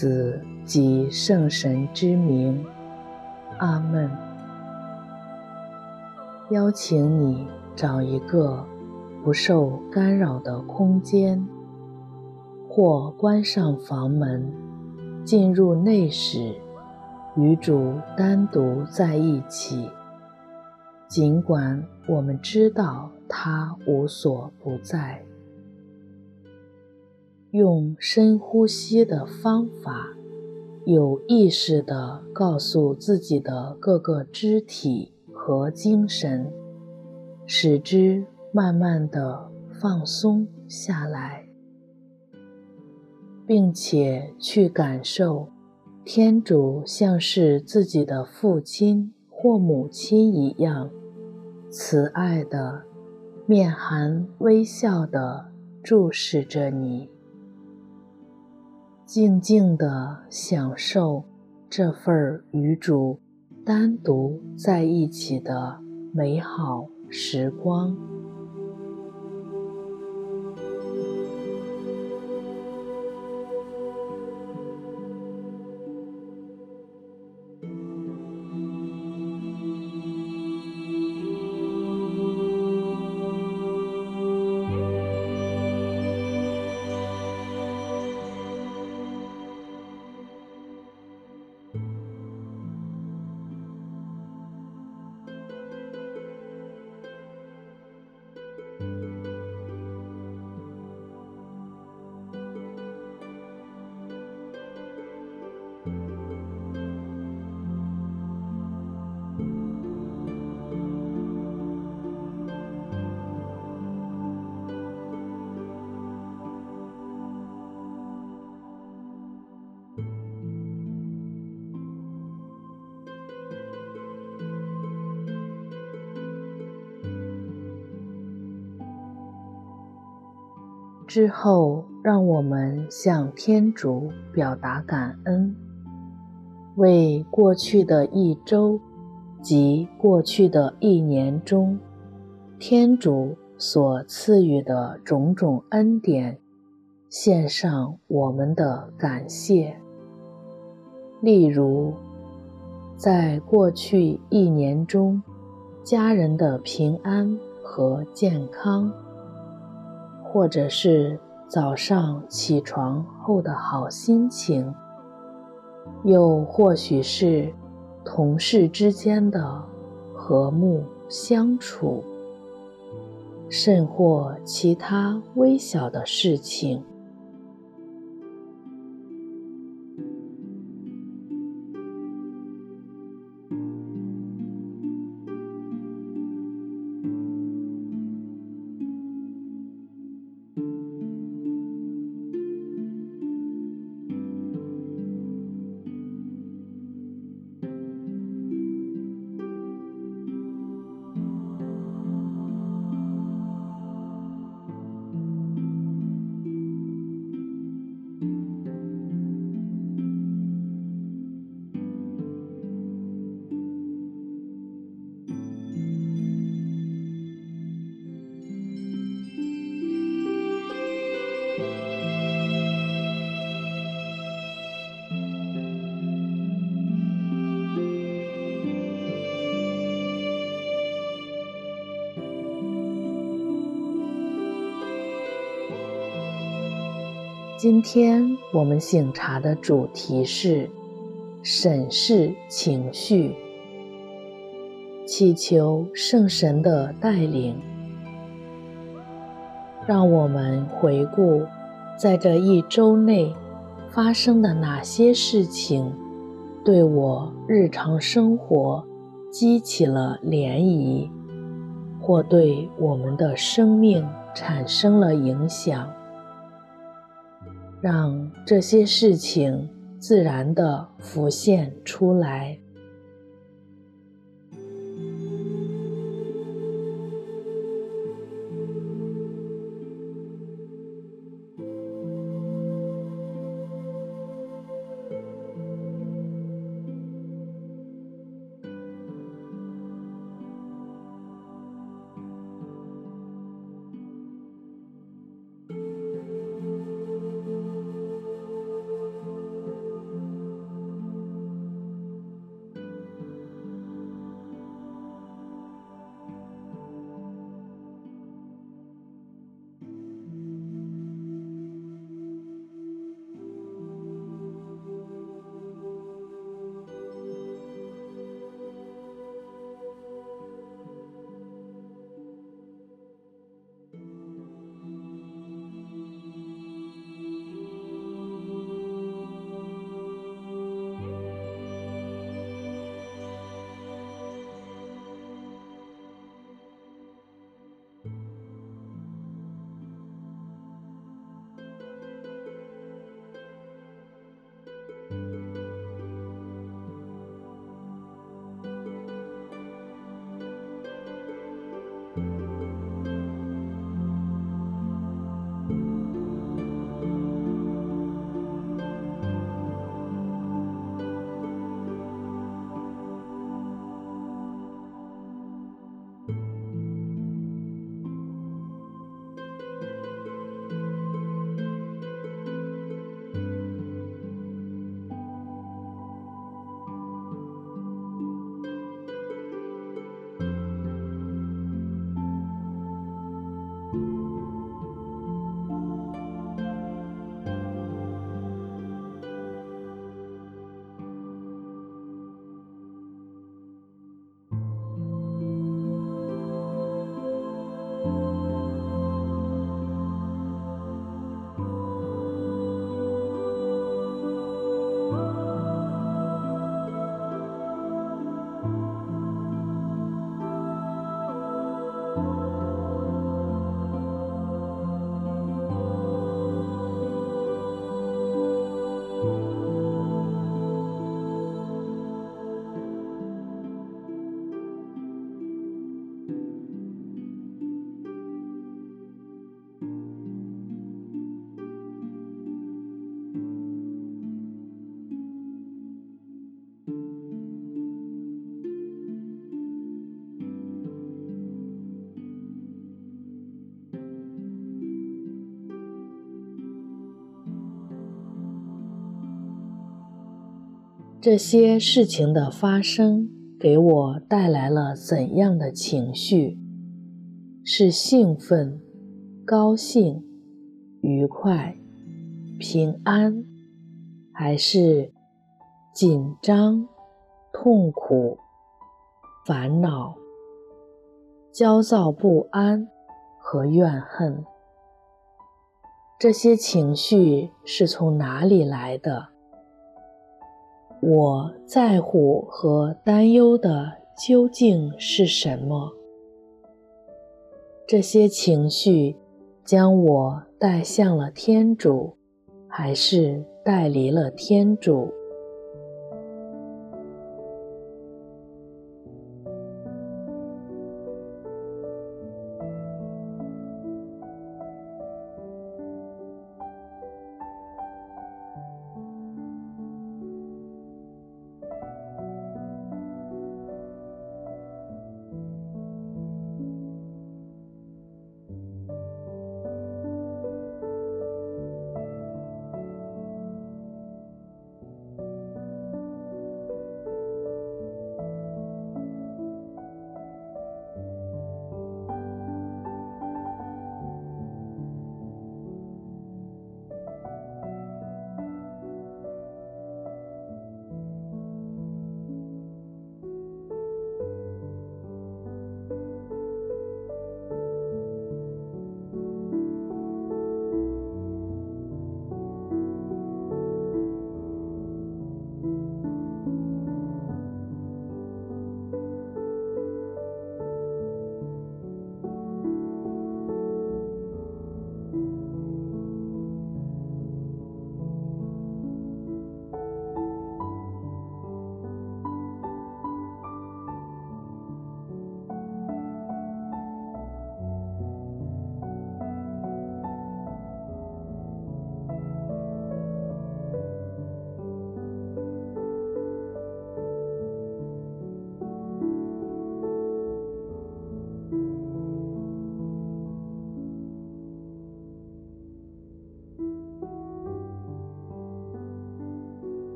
子及圣神之名，阿门。邀请你找一个不受干扰的空间，或关上房门，进入内室，与主单独在一起。尽管我们知道他无所不在。用深呼吸的方法，有意识地告诉自己的各个肢体和精神，使之慢慢地放松下来，并且去感受天主像是自己的父亲或母亲一样，慈爱的、面含微笑地注视着你。静静地享受这份与主单独在一起的美好时光。之后，让我们向天主表达感恩，为过去的一周及过去的一年中，天主所赐予的种种恩典，献上我们的感谢。例如，在过去一年中，家人的平安和健康。或者是早上起床后的好心情，又或许是同事之间的和睦相处，甚或其他微小的事情。今天我们醒茶的主题是审视情绪，祈求圣神的带领。让我们回顾在这一周内发生的哪些事情，对我日常生活激起了涟漪，或对我们的生命产生了影响。让这些事情自然地浮现出来。这些事情的发生给我带来了怎样的情绪？是兴奋、高兴、愉快、平安，还是紧张、痛苦、烦恼、焦躁不安和怨恨？这些情绪是从哪里来的？我在乎和担忧的究竟是什么？这些情绪将我带向了天主，还是带离了天主？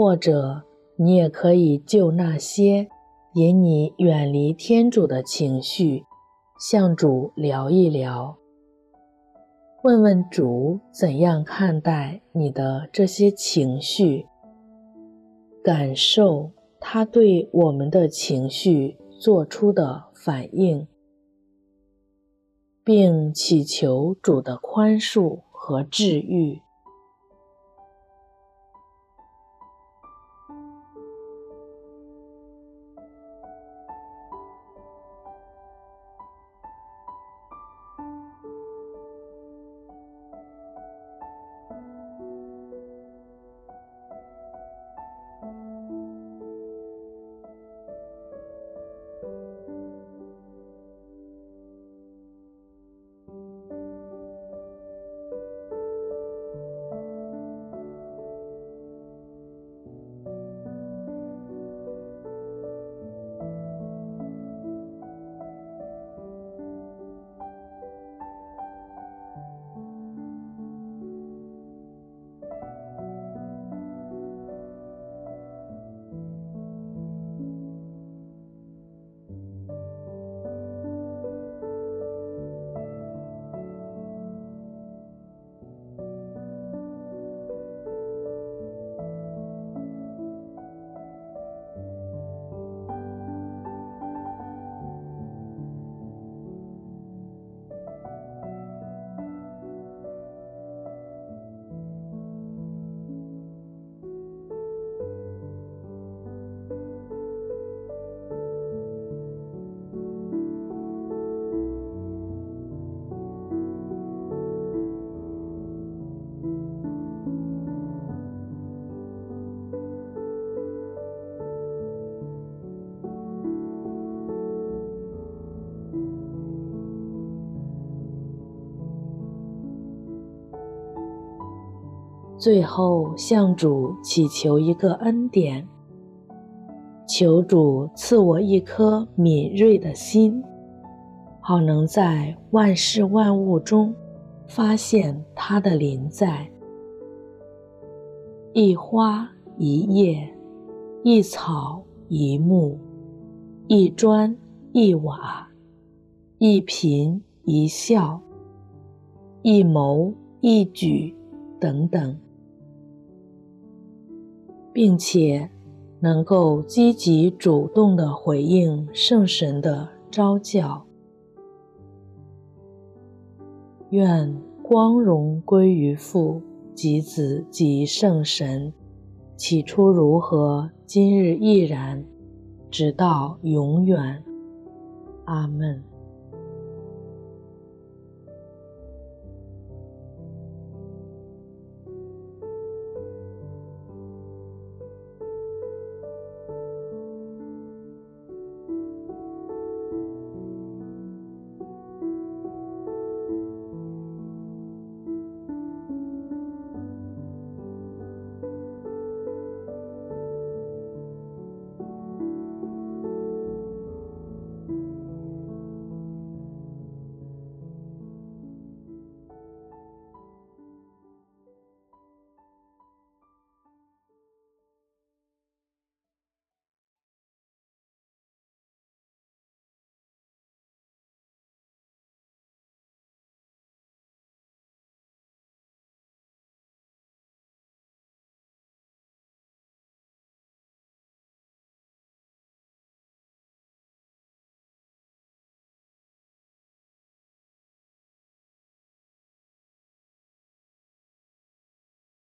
或者，你也可以就那些引你远离天主的情绪，向主聊一聊，问问主怎样看待你的这些情绪，感受他对我们的情绪做出的反应，并祈求主的宽恕和治愈。最后向主祈求一个恩典，求主赐我一颗敏锐的心，好能在万事万物中发现他的临在。一花一叶，一草一木，一砖一瓦，一颦一笑，一谋一举等等，并且能够积极主动地回应圣神的召叫。愿光荣归于父。及子及圣神，起初如何，今日亦然，直到永远。阿门。